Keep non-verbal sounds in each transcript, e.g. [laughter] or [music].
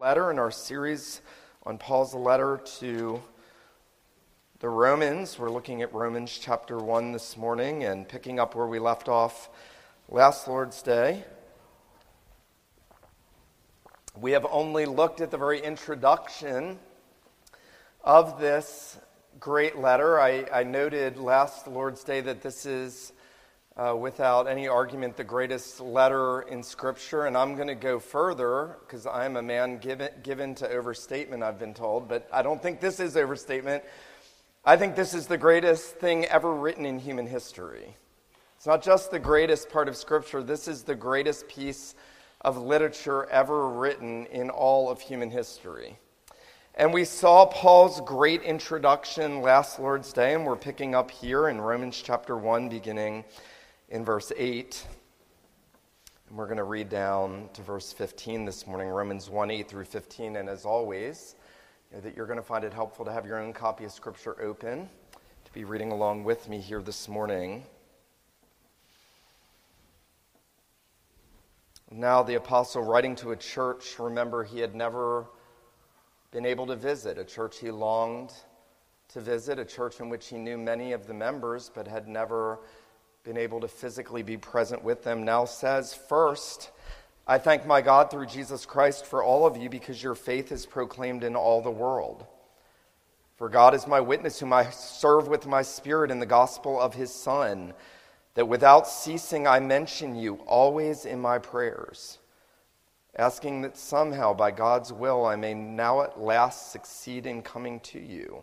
letter in our series on Paul's letter to the Romans. We're looking at Romans chapter 1 this morning and picking up where we left off last Lord's Day. We have only looked at the very introduction of this great letter. I, I noted last Lord's Day that this is uh, without any argument, the greatest letter in Scripture. And I'm going to go further because I'm a man given, given to overstatement, I've been told. But I don't think this is overstatement. I think this is the greatest thing ever written in human history. It's not just the greatest part of Scripture, this is the greatest piece of literature ever written in all of human history. And we saw Paul's great introduction last Lord's Day, and we're picking up here in Romans chapter 1, beginning in verse 8. And we're going to read down to verse 15 this morning, Romans 1 8 through 15. And as always, you know that you're going to find it helpful to have your own copy of Scripture open, to be reading along with me here this morning. Now, the apostle writing to a church, remember, he had never been able to visit, a church he longed to visit, a church in which he knew many of the members but had never been able to physically be present with them, now says, First, I thank my God through Jesus Christ for all of you because your faith is proclaimed in all the world. For God is my witness, whom I serve with my spirit in the gospel of his Son, that without ceasing I mention you always in my prayers, asking that somehow by God's will I may now at last succeed in coming to you.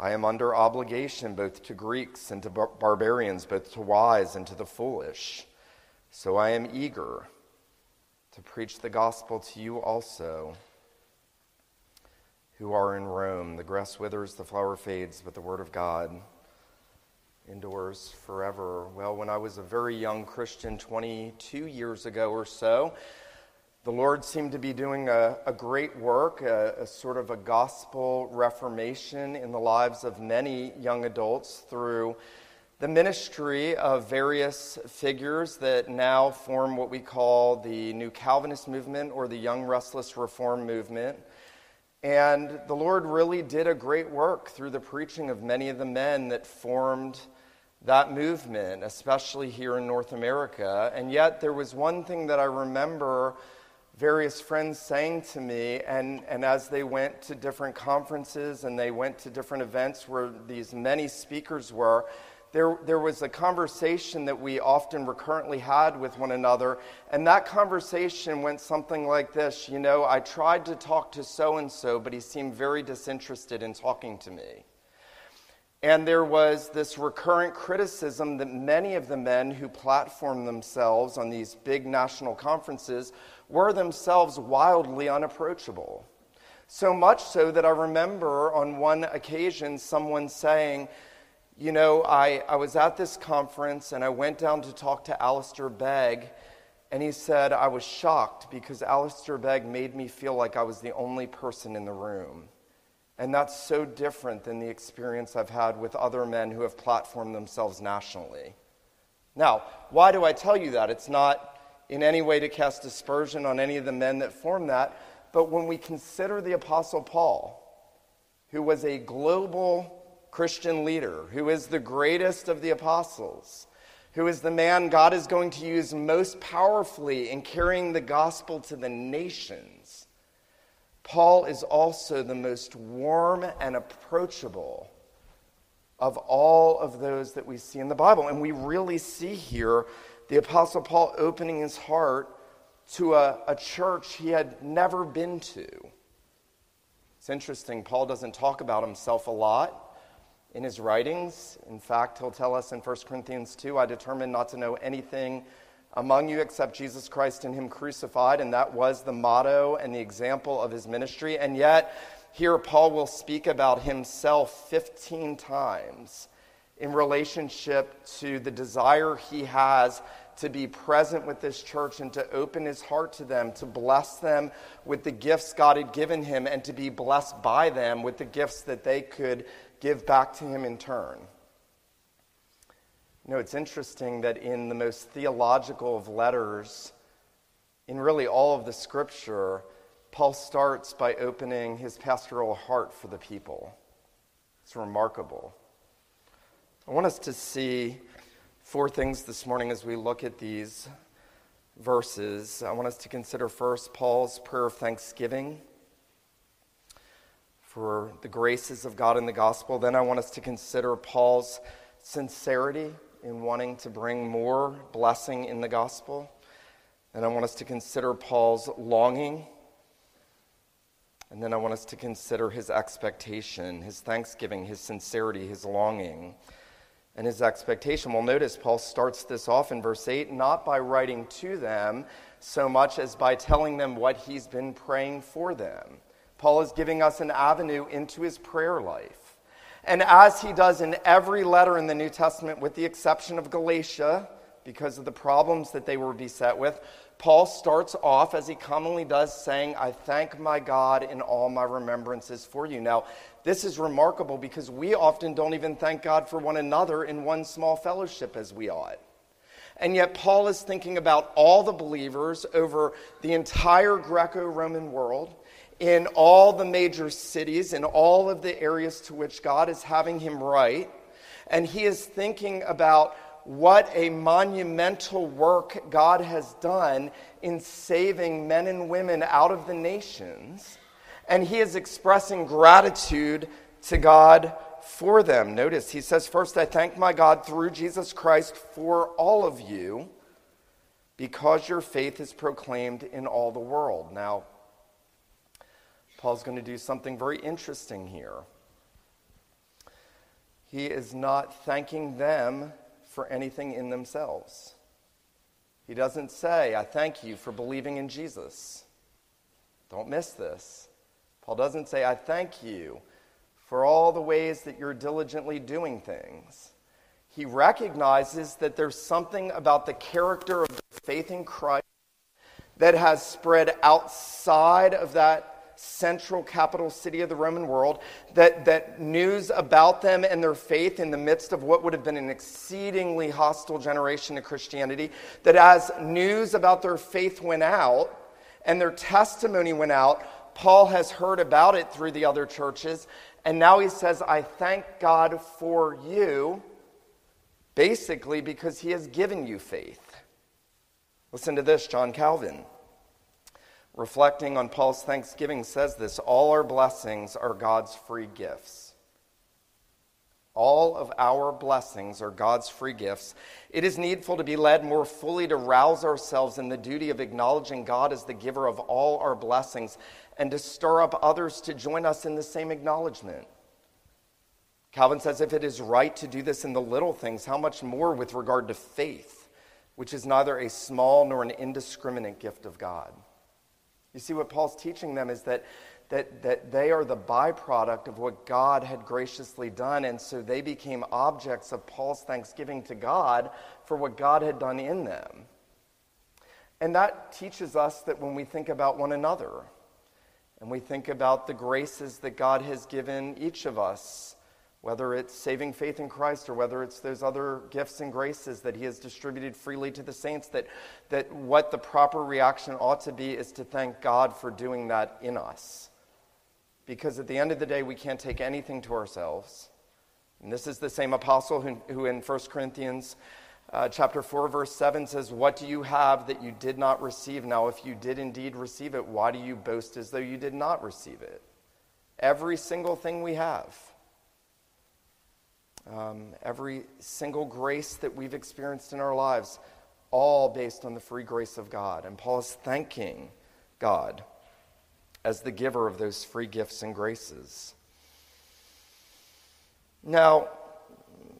I am under obligation both to Greeks and to bar- barbarians, both to wise and to the foolish. So I am eager to preach the gospel to you also who are in Rome. The grass withers, the flower fades, but the word of God endures forever. Well, when I was a very young Christian, 22 years ago or so, the Lord seemed to be doing a, a great work, a, a, sort of a gospel reformation in the lives of many young adults through the ministry of various figures that now form what we call the New Calvinist movement or the Young Restless Reform movement. And the Lord really did a great work through the preaching of many of the men that formed that movement, especially here in North America. And yet, there was one thing that I remember various friends saying to me, and, and as they went to different conferences and they went to different events where these many speakers were, there, there was a conversation that we often recurrently had with one another, and that conversation went something like this You know, I tried to talk to so and so, but he seemed very disinterested in talking to me. And there was this recurrent criticism that many of the men who platformed themselves on these big national conferences were themselves wildly unapproachable. So much so that I remember on one occasion someone saying, You know, I, I was at this conference and I went down to talk to Alistair Begg, and he said, I was shocked because Alistair Begg made me feel like I was the only person in the room. And that's so different than the experience I've had with other men who have platformed themselves nationally. Now, why do I tell you that? It's not in any way to cast aspersion on any of the men that formed that. But when we consider the Apostle Paul, who was a global Christian leader, who is the greatest of the apostles, who is the man God is going to use most powerfully in carrying the gospel to the nations, Paul is also the most warm and approachable of all of those that we see in the Bible. And we really see here the Apostle Paul opening his heart to a, a church he had never been to. It's interesting, Paul doesn't talk about himself a lot in his writings. In fact, he'll tell us in 1 Corinthians 2 I determined not to know anything among you except Jesus Christ and Him crucified, and that was the motto and the example of his ministry. And yet, here Paul will speak about himself 15 times in relationship to the desire he has to be present with this church and to open his heart to them, to bless them with the gifts God had given him, and to be blessed by them with the gifts that they could give back to him in turn. You know, it's interesting that in the most theological of letters, in really all of the scripture, Paul starts by opening his pastoral heart for the people. It's remarkable. I want us to see four things this morning as we look at these verses. I want us to consider first Paul's prayer of thanksgiving for the graces of God in the gospel. Then I want us to consider Paul's sincerity in wanting to bring more blessing in the gospel. And I want us to consider Paul's longing. And then I want us to consider his expectation, his thanksgiving, his sincerity, his longing and his expectation. Well, notice Paul starts this off in verse 8 not by writing to them so much as by telling them what he's been praying for them. Paul is giving us an avenue into his prayer life. And as he does in every letter in the New Testament, with the exception of Galatia, because of the problems that they were beset with, Paul starts off, as he commonly does, saying, I thank my God in all my remembrances for you. Now, this is remarkable because we often don't even thank God for one another in one small fellowship as we ought. And yet, Paul is thinking about all the believers over the entire Greco Roman world, in all the major cities, in all of the areas to which God is having him write. And he is thinking about what a monumental work God has done in saving men and women out of the nations and he is expressing gratitude to God for them. Notice he says, First, I thank my God through Jesus Christ for all of you because your faith is proclaimed in all the world. Now, Paul's going to do something very interesting here. He is not thanking them for anything in themselves. He doesn't say, I thank you for believing in Jesus. Don't miss this. Paul doesn't say, I thank you for all the ways that you're diligently doing things. He recognizes that there's something about the character of the faith in Christ that has spread outside of that central capital city of the Roman world, that, that news about them and their faith in the midst of what would have been an exceedingly hostile generation to Christianity, that as news about their faith went out and their testimony went out, Paul has heard about it through the other churches, and now he says, I thank God for you, basically because he has given you faith. Listen to this, John Calvin. Reflecting on Paul's thanksgiving, says this All our blessings are God's free gifts. All of our blessings are God's free gifts. It is needful to be led more fully to rouse ourselves in the duty of acknowledging God as the giver of all our blessings and to stir up others to join us in the same acknowledgement. Calvin says if it is right to do this in the little things, how much more with regard to faith, which is neither a small nor an indiscriminate gift of God. You see, what Paul's teaching them is that that, that they are the byproduct of what God had graciously done. And so they became objects of Paul's thanksgiving to God for what God had done in them. And that teaches us that when we think about one another and we think about the graces that God has given each of us, whether it's saving faith in Christ or whether it's those other gifts and graces that He has distributed freely to the saints, that, that what the proper reaction ought to be is to thank God for doing that in us because at the end of the day, we can't take anything to ourselves. And this is the same apostle who, who in 1 Corinthians uh, chapter 4, verse 7 says, What do you have that you did not receive? Now, if you did indeed receive it, why do you boast as though you did not receive it? Every single thing we have, um, every single grace that we've experienced in our lives, all based on the free grace of God. And Paul is thanking God as the giver of those free gifts and graces. Now,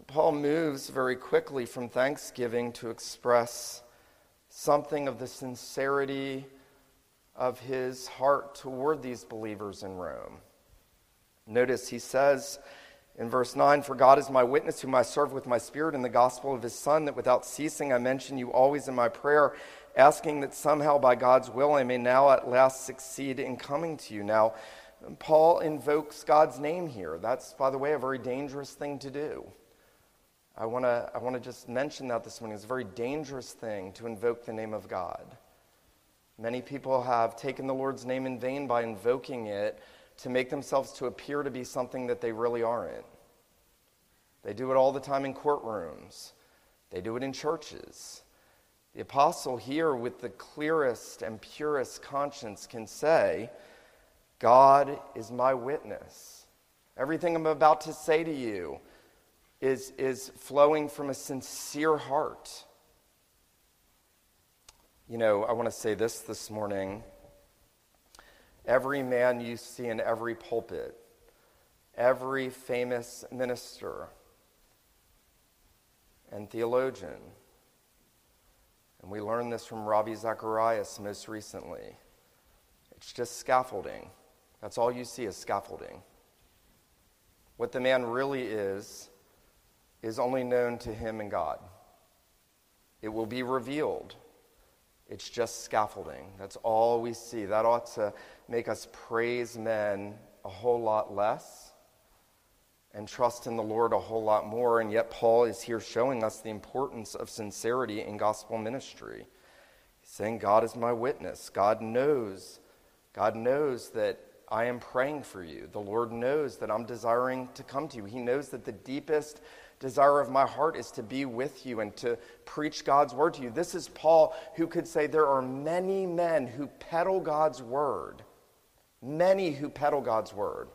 Paul moves very quickly from thanksgiving to express something of the sincerity of his heart toward these believers in Rome. Notice he says in verse 9, For God is my witness, whom I serve with my spirit in the gospel of his Son, that without ceasing I mention you always in my prayer, asking that somehow by God's will I may now at last succeed in coming to you. Now, Paul invokes God's name here. That's, by the way, a very dangerous thing to do. I want to I wanna just mention that this morning. It's a very dangerous thing to invoke the name of God. Many people have taken the Lord's name in vain by invoking it to make themselves to appear to be something that they really aren't. They do it all the time in courtrooms. They do it in churches. The apostle here, with the clearest and purest conscience, can say, God is my witness. Everything I'm about to say to you is, is flowing from a sincere heart. You know, I want to say this this morning. Every man you see in every pulpit, every famous minister and theologian, and we learned this from Ravi Zacharias most recently. It's just scaffolding. That's all you see is scaffolding. What the man really is, is only known to him and God. It will be revealed. It's just scaffolding. That's all we see. That ought to make us praise men a whole lot less and trust in the Lord a whole lot more. And yet, Paul is here showing us the importance of sincerity in gospel ministry. He's saying, God is my witness. God knows. God knows that I am praying for you. The Lord knows that I'm desiring to come to you. He knows that the deepest desire of my heart is to be with you and to preach God's word to you. This is Paul who could say, There are many men who peddle God's word Many who peddle God's word.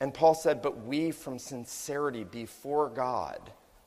And Paul said, But we from sincerity before God,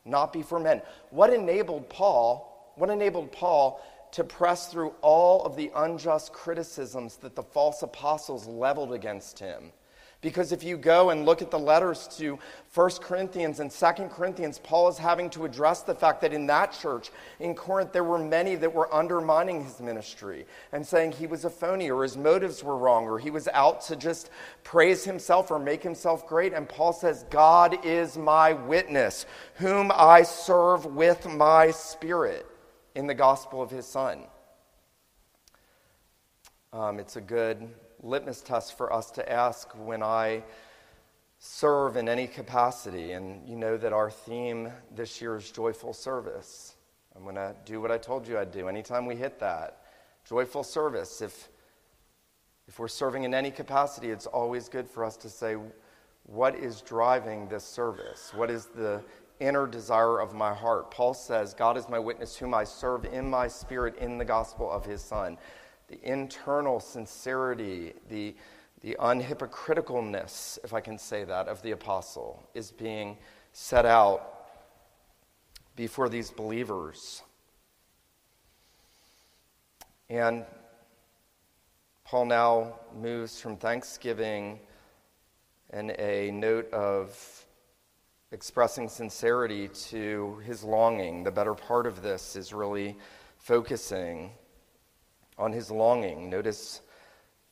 not before men. What enabled Paul, what enabled Paul to press through all of the unjust criticisms that the false apostles leveled against him? Because if you go and look at the letters to 1 Corinthians and 2 Corinthians, Paul is having to address the fact that in that church, in Corinth, there were many that were undermining his ministry and saying he was a phony or his motives were wrong or he was out to just praise himself or make himself great. And Paul says, God is my witness, whom I serve with my spirit in the gospel of his Son. Um, it's a good litmus test for us to ask when I serve in any capacity. And you know that our theme this year is joyful service. I'm going to do what I told you I'd do anytime we hit that. Joyful service. If, if we're serving in any capacity, it's always good for us to say, what is driving this service? What is the inner desire of my heart? Paul says, God is my witness, whom I serve in my spirit in the gospel of his Son the internal sincerity, the, the unhypocriticalness, if I can say that, of the apostle is being set out before these believers. And Paul now moves from thanksgiving and a note of expressing sincerity to his longing. The better part of this is really focusing on his longing. Notice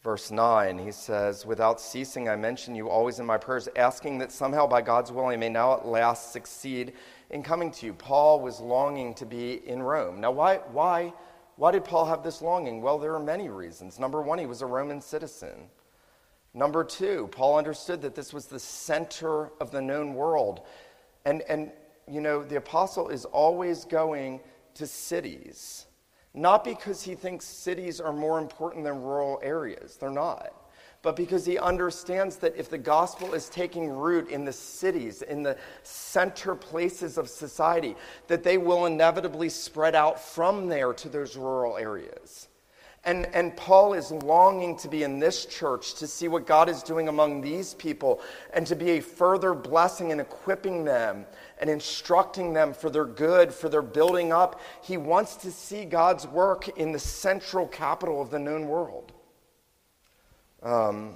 verse 9. He says, Without ceasing, I mention you always in my prayers, asking that somehow by God's will I may now at last succeed in coming to you. Paul was longing to be in Rome. Now, why, why, why did Paul have this longing? Well, there are many reasons. Number one, he was a Roman citizen. Number two, Paul understood that this was the center of the known world. And, and you know, the apostle is always going to cities not because he thinks cities are more important than rural areas, they're not. But because he understands that if the gospel is taking root in the cities, in the center places of society, that they will inevitably spread out from there to those rural areas. And, and Paul is longing to be in this church to see what God is doing among these people and to be a further blessing and equipping them and instructing them for their good, for their building up. He wants to see God's work in the central capital of the known world. Um,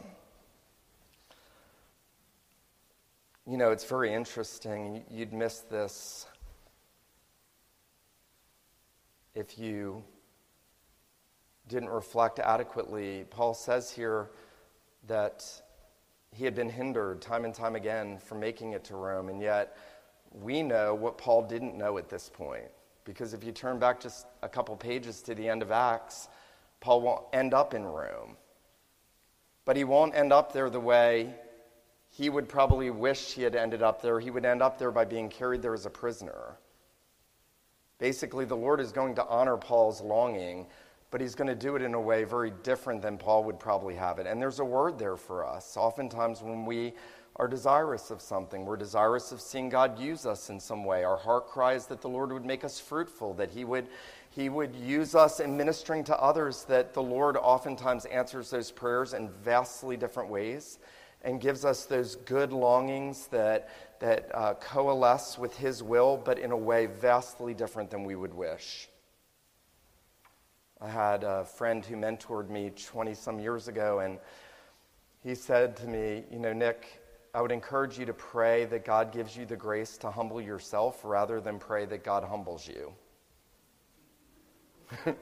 you know, it's very interesting. You'd miss this if you didn't reflect adequately. Paul says here that he had been hindered time and time again from making it to Rome, and yet we know what Paul didn't know at this point. Because if you turn back just a couple pages to the end of Acts, Paul won't end up in Rome. But he won't end up there the way he would probably wish he had ended up there. He would end up there by being carried there as a prisoner. Basically, the Lord is going to honor Paul's longing, but he's going to do it in a way very different than Paul would probably have it. And there's a word there for us. Oftentimes, when we are desirous of something. We're desirous of seeing God use us in some way. Our heart cries that the Lord would make us fruitful, that He would, he would use us in ministering to others, that the Lord oftentimes answers those prayers in vastly different ways and gives us those good longings that, that uh, coalesce with His will, but in a way vastly different than we would wish. I had a friend who mentored me 20 some years ago, and he said to me, You know, Nick, I would encourage you to pray that God gives you the grace to humble yourself rather than pray that God humbles you. [laughs]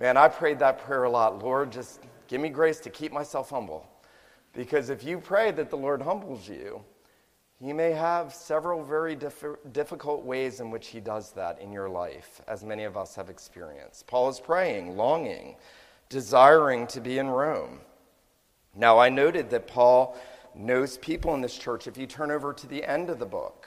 Man, I prayed that prayer a lot. Lord, just give me grace to keep myself humble. Because if you pray that the Lord humbles you, He may have several very diff- difficult ways in which He does that in your life, as many of us have experienced. Paul is praying, longing, desiring to be in Rome. Now, I noted that Paul knows people in this church. If you turn over to the end of the book,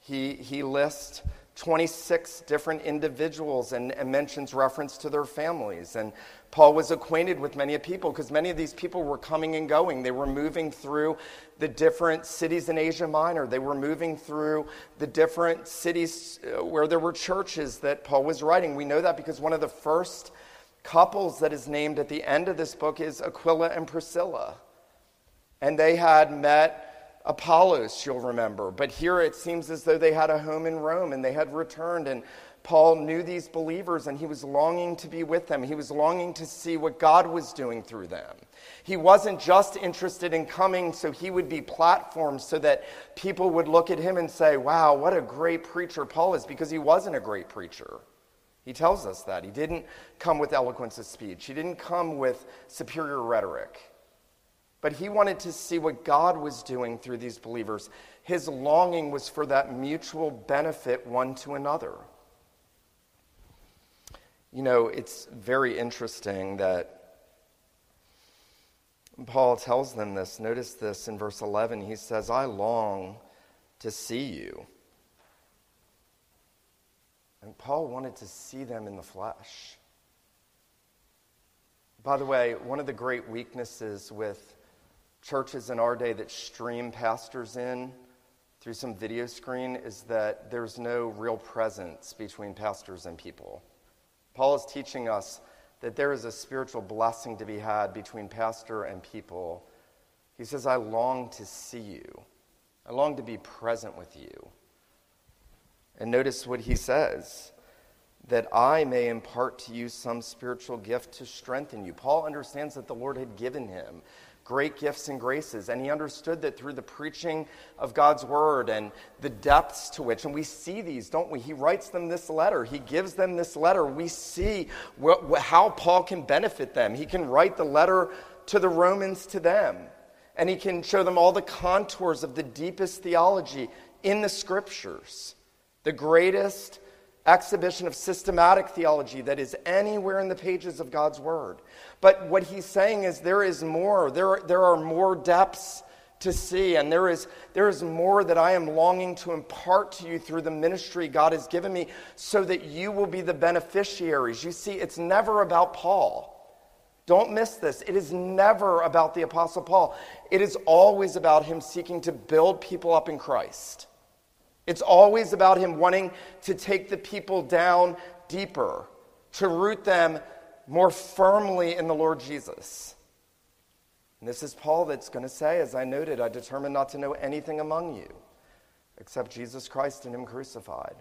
he, he lists 26 different individuals and, and, mentions reference to their families. And Paul was acquainted with many people because many of these people were coming and going. They were moving through the different cities in Asia Minor, they were moving through the different cities uh, where there were churches that Paul was writing. We know that because one of the first couples that is named at the end of this book is Aquila and Priscilla. And they had met Apollos, you'll remember. But here it seems as though they had a home in Rome and they had returned. And Paul knew these believers and he was longing to be with them. He was longing to see what God was doing through them. He wasn't just interested in coming so he would be platformed so that people would look at him and say, wow, what a great preacher Paul is, because he wasn't a great preacher. He tells us that. He didn't come with eloquence of speech, he didn't come with superior rhetoric. But he wanted to see what God was doing through these believers. His longing was for that mutual benefit one to another. You know, it's very interesting that Paul tells them this. Notice this in verse 11. He says, I long to see you. And Paul wanted to see them in the flesh. By the way, one of the great weaknesses with churches in our day that stream pastors in through some video screen is that there's no real presence between pastors and people. Paul is teaching us that there is a spiritual blessing to be had between pastor and people. He says, I long to see you, I long to be present with you. And notice what he says that I may impart to you some spiritual gift to strengthen you. Paul understands that the Lord had given him great gifts and graces. And he understood that through the preaching of God's word and the depths to which, and we see these, don't we? He writes them this letter, he gives them this letter. We see how Paul can benefit them. He can write the letter to the Romans to them, and he can show them all the contours of the deepest theology in the scriptures. The greatest exhibition of systematic theology that is anywhere in the pages of God's Word. But what he's saying is there is more. There, there are more depths to see, and there is, there is more that I am longing to impart to you through the ministry God has given me so that you will be the beneficiaries. You see, it's never about Paul. Don't miss this. It is never about the Apostle Paul. It is always about him seeking to build people up in Christ. It's always about him wanting to take the people down deeper, to root them more firmly in the Lord Jesus. And this is Paul that's going to say, as I noted, I determined not to know anything among you except Jesus Christ and Him crucified.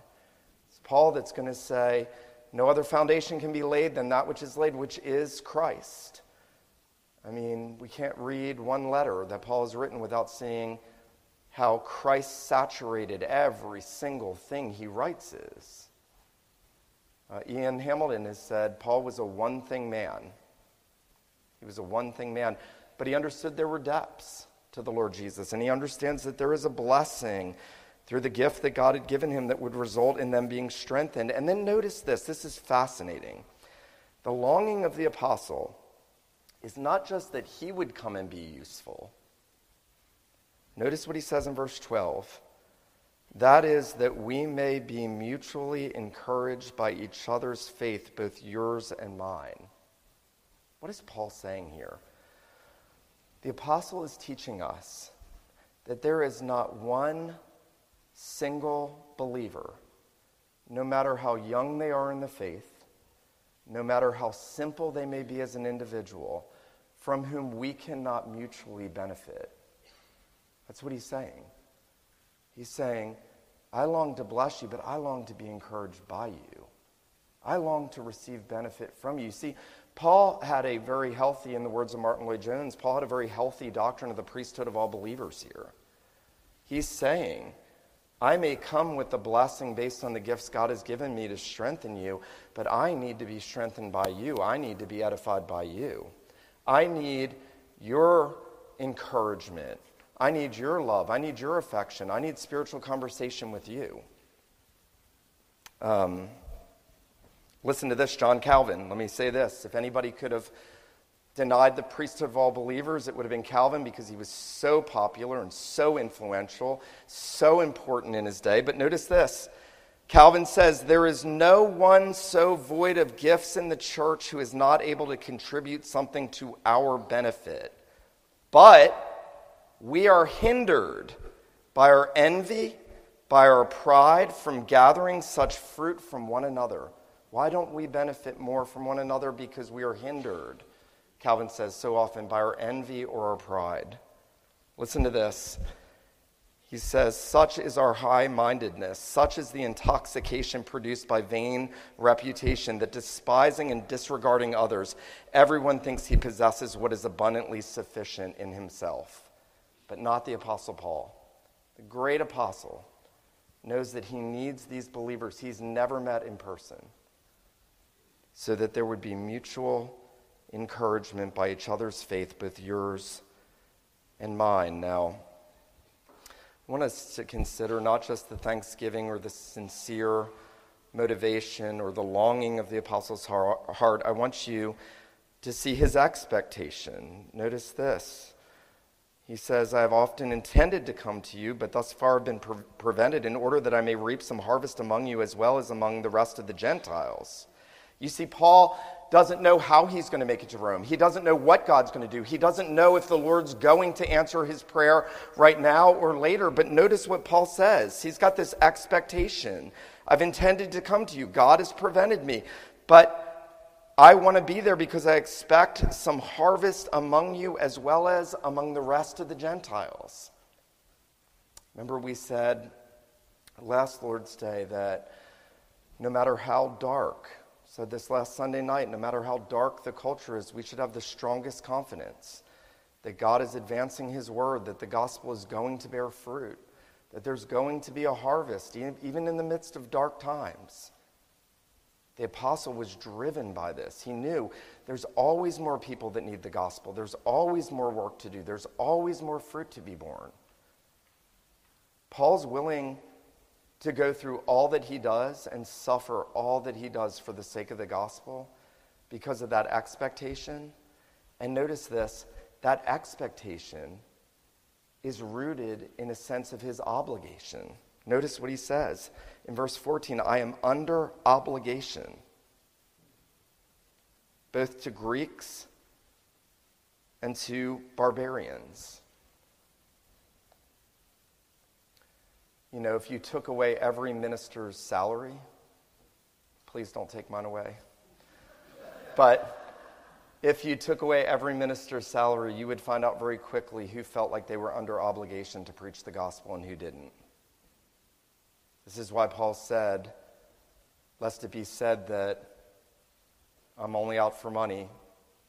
It's Paul that's going to say, no other foundation can be laid than that which is laid, which is Christ. I mean, we can't read one letter that Paul has written without seeing how Christ saturated every single thing he writes is. Uh, Ian Hamilton has said Paul was a one thing man. He was a one thing man, but he understood there were depths to the Lord Jesus. And he understands that there is a blessing through the gift that God had given him that would result in them being strengthened. And then notice this this is fascinating. The longing of the apostle is not just that he would come and be useful. Notice what he says in verse 12. That is, that we may be mutually encouraged by each other's faith, both yours and mine. What is Paul saying here? The apostle is teaching us that there is not one single believer, no matter how young they are in the faith, no matter how simple they may be as an individual, from whom we cannot mutually benefit. That's what he's saying. He's saying, I long to bless you, but I long to be encouraged by you. I long to receive benefit from you. See, Paul had a very healthy, in the words of Martyn Lloyd-Jones, Paul had a very healthy doctrine of the priesthood of all believers here. He's saying, I may come with the blessing based on the gifts God has given me to strengthen you, but I need to be strengthened by you. I need to be edified by you. I need your encouragement. I need your love. I need your affection. I need spiritual conversation with you. Um, listen to this, John Calvin. Let me say this. If anybody could have denied the priesthood of all believers, it would have been Calvin because he was so popular and so influential, so important in his day. But notice this Calvin says, There is no one so void of gifts in the church who is not able to contribute something to our benefit. But we are hindered by our envy, by our pride from gathering such fruit from one another. Why don't we benefit more from one another? Because we are hindered, Calvin says so often, by our envy or our pride. Listen to this. He says, Such is our high mindedness, such is the intoxication produced by vain reputation, that despising and disregarding others, everyone thinks he possesses what is abundantly sufficient in himself. But not the Apostle Paul. The great apostle knows that he needs these believers he's never met in person so that there would be mutual encouragement by each other's faith, both yours and mine. Now, I want us to consider not just the thanksgiving or the sincere motivation or the longing of the apostle's heart. I want you to see his expectation. Notice this. He says, I have often intended to come to you, but thus far have been pre- prevented in order that I may reap some harvest among you as well as among the rest of the Gentiles. You see, Paul doesn't know how he's going to make it to Rome. He doesn't know what God's going to do. He doesn't know if the Lord's going to answer his prayer right now or later. But notice what Paul says. He's got this expectation. I've intended to come to you. God has prevented me. But I want to be there because I expect some harvest among you as well as among the rest of the Gentiles. Remember, we said last Lord's Day that no matter how dark, said this last Sunday night no matter how dark the culture is, we should have the strongest confidence that God is advancing His word, that the gospel is going to bear fruit, that there's going to be a harvest, even in the midst of dark times. The apostle was driven by this. He knew there's always more people that need the gospel, there's always more work to do, there's always more fruit to be borne. Paul's willing to go through all that he does and suffer all that he does for the sake of the gospel because of that expectation. And notice this that expectation is rooted in a sense of his obligation. Notice what he says in verse 14 I am under obligation, both to Greeks and to barbarians. You know, if you took away every minister's salary, please don't take mine away. But if you took away every minister's salary, you would find out very quickly who felt like they were under obligation to preach the gospel and who didn't. This is why Paul said, lest it be said that I'm only out for money,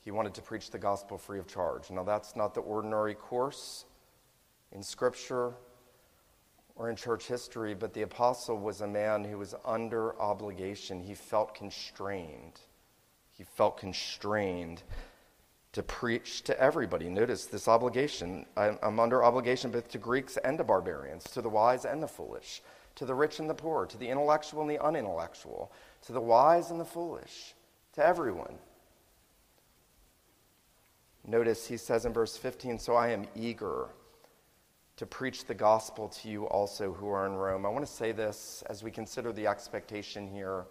he wanted to preach the gospel free of charge. Now, that's not the ordinary course in Scripture or in church history, but the apostle was a man who was under obligation. He felt constrained. He felt constrained. to preach to everybody. Notice this obligation. I'm, under obligation both to Greeks and to barbarians, to the wise and the foolish, to the rich and the poor, to the intellectual and the unintellectual, to the wise and the foolish, to everyone. Notice he says in verse 15, So I am eager to preach the gospel to you also who are in Rome. I want to say this as we consider the expectation here.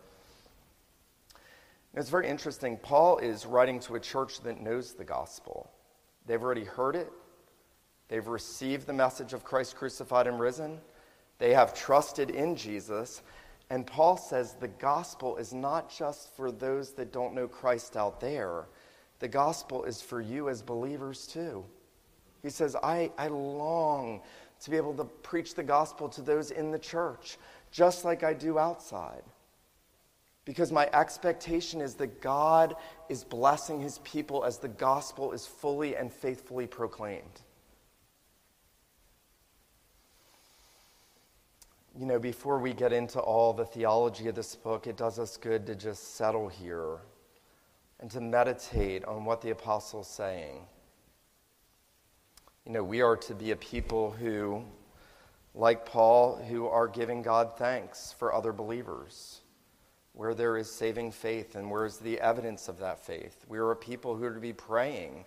It's very interesting. Paul is writing to a church that knows the gospel. They've already heard it, they've received the message of Christ crucified and risen, they have trusted in Jesus. And Paul says the gospel is not just for those that don't know Christ out there, the gospel is for you as believers too. He says, I, I long to be able to preach the gospel to those in the church, just like I do outside. Because my expectation is that God is blessing his people as the gospel is fully and faithfully proclaimed. You know, before we get into all the theology of this book, it does us good to just settle here and to meditate on what the apostle's saying. You know, we are to be a people who, like Paul, who are giving God thanks for other believers, where there is saving faith and where is the evidence of that faith. We are a people who are to be praying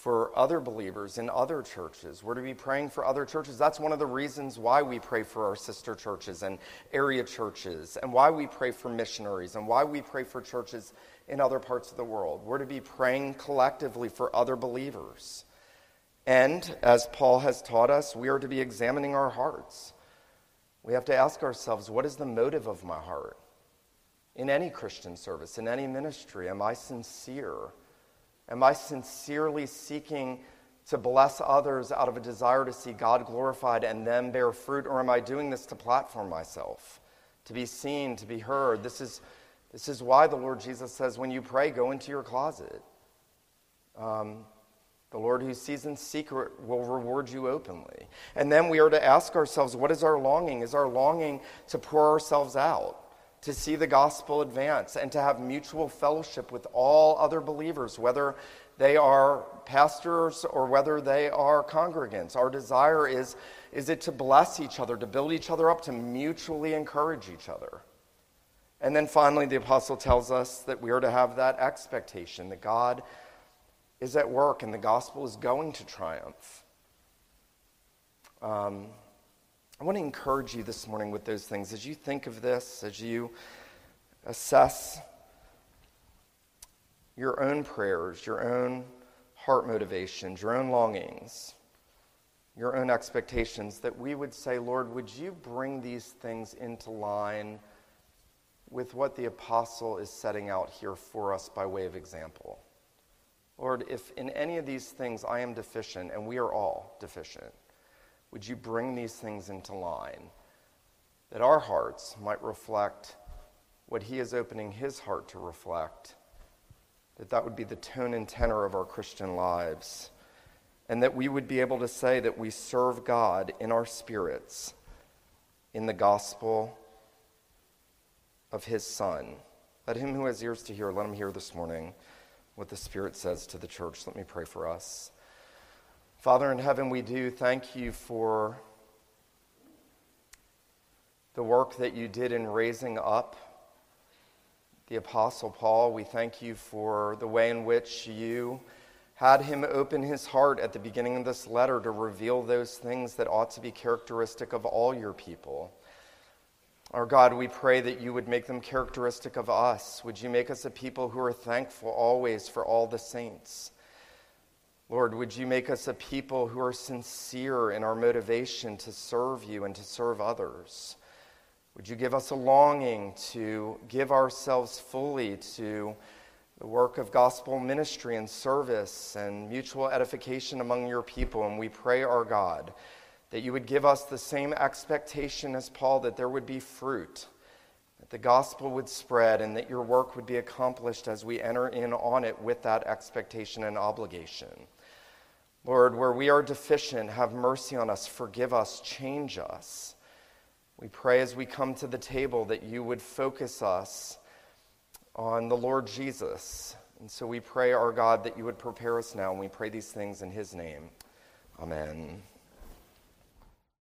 for other believers in other churches. We're to be praying for other churches. That's one of the reasons why we pray for our sister churches and area churches, and why we pray for missionaries, and why we pray for churches in other parts of the world. We're to be praying collectively for other believers. And as Paul has taught us, we are to be examining our hearts. We have to ask ourselves what is the motive of my heart? In any Christian service, in any ministry, am I sincere? Am I sincerely seeking to bless others out of a desire to see God glorified and them bear fruit? Or am I doing this to platform myself, to be seen, to be heard? This is, this is why the Lord Jesus says, when you pray, go into your closet. Um, the Lord who sees in secret will reward you openly. And then we are to ask ourselves what is our longing? Is our longing to pour ourselves out, to see the gospel advance, and to have mutual fellowship with all other believers, whether they are pastors or whether they are congregants? Our desire is, is it to bless each other, to build each other up, to mutually encourage each other. And then finally, the apostle tells us that we are to have that expectation that God is at work and the gospel is going to triumph. Um, I want to encourage you this morning with those things. As you think of this, as you assess your own prayers, your own heart motivations, your own longings, your own expectations, that we would say, Lord, would you bring these things into line with what the apostle is setting out here for us by way of example? Lord, if in any of these things I am deficient, and we are all deficient, would you bring these things into line that our hearts might reflect what He is opening His heart to reflect, that that would be the tone and tenor of our Christian lives, and that we would be able to say that we serve God in our spirits in the gospel of His Son. Let him who has ears to hear, let him hear this morning what the Spirit says to the church. Let me pray for us. Father in heaven, we do thank you for the work that you did in raising up the Apostle Paul. We thank you for the way in which you had him open his heart at the beginning of this letter to reveal those things that ought to be characteristic of all your people. Our God, we pray that you would make them characteristic of us. Would you make us a people who are thankful always for all the saints? Lord, would you make us a people who are sincere in our motivation to serve you and to serve others? Would you give us a longing to give ourselves fully to the work of gospel ministry and service and mutual edification among your people? And we pray, our God, that you would give us the same expectation as Paul that there would be fruit, that the gospel would spread, and that your work would be accomplished as we enter in on it with that expectation and obligation. Lord, where we are deficient, have mercy on us, forgive us, change us. We pray as we come to the table that you would focus us on the Lord Jesus And so we pray, our God, that you would prepare us now, and we pray these things in his name. Amen.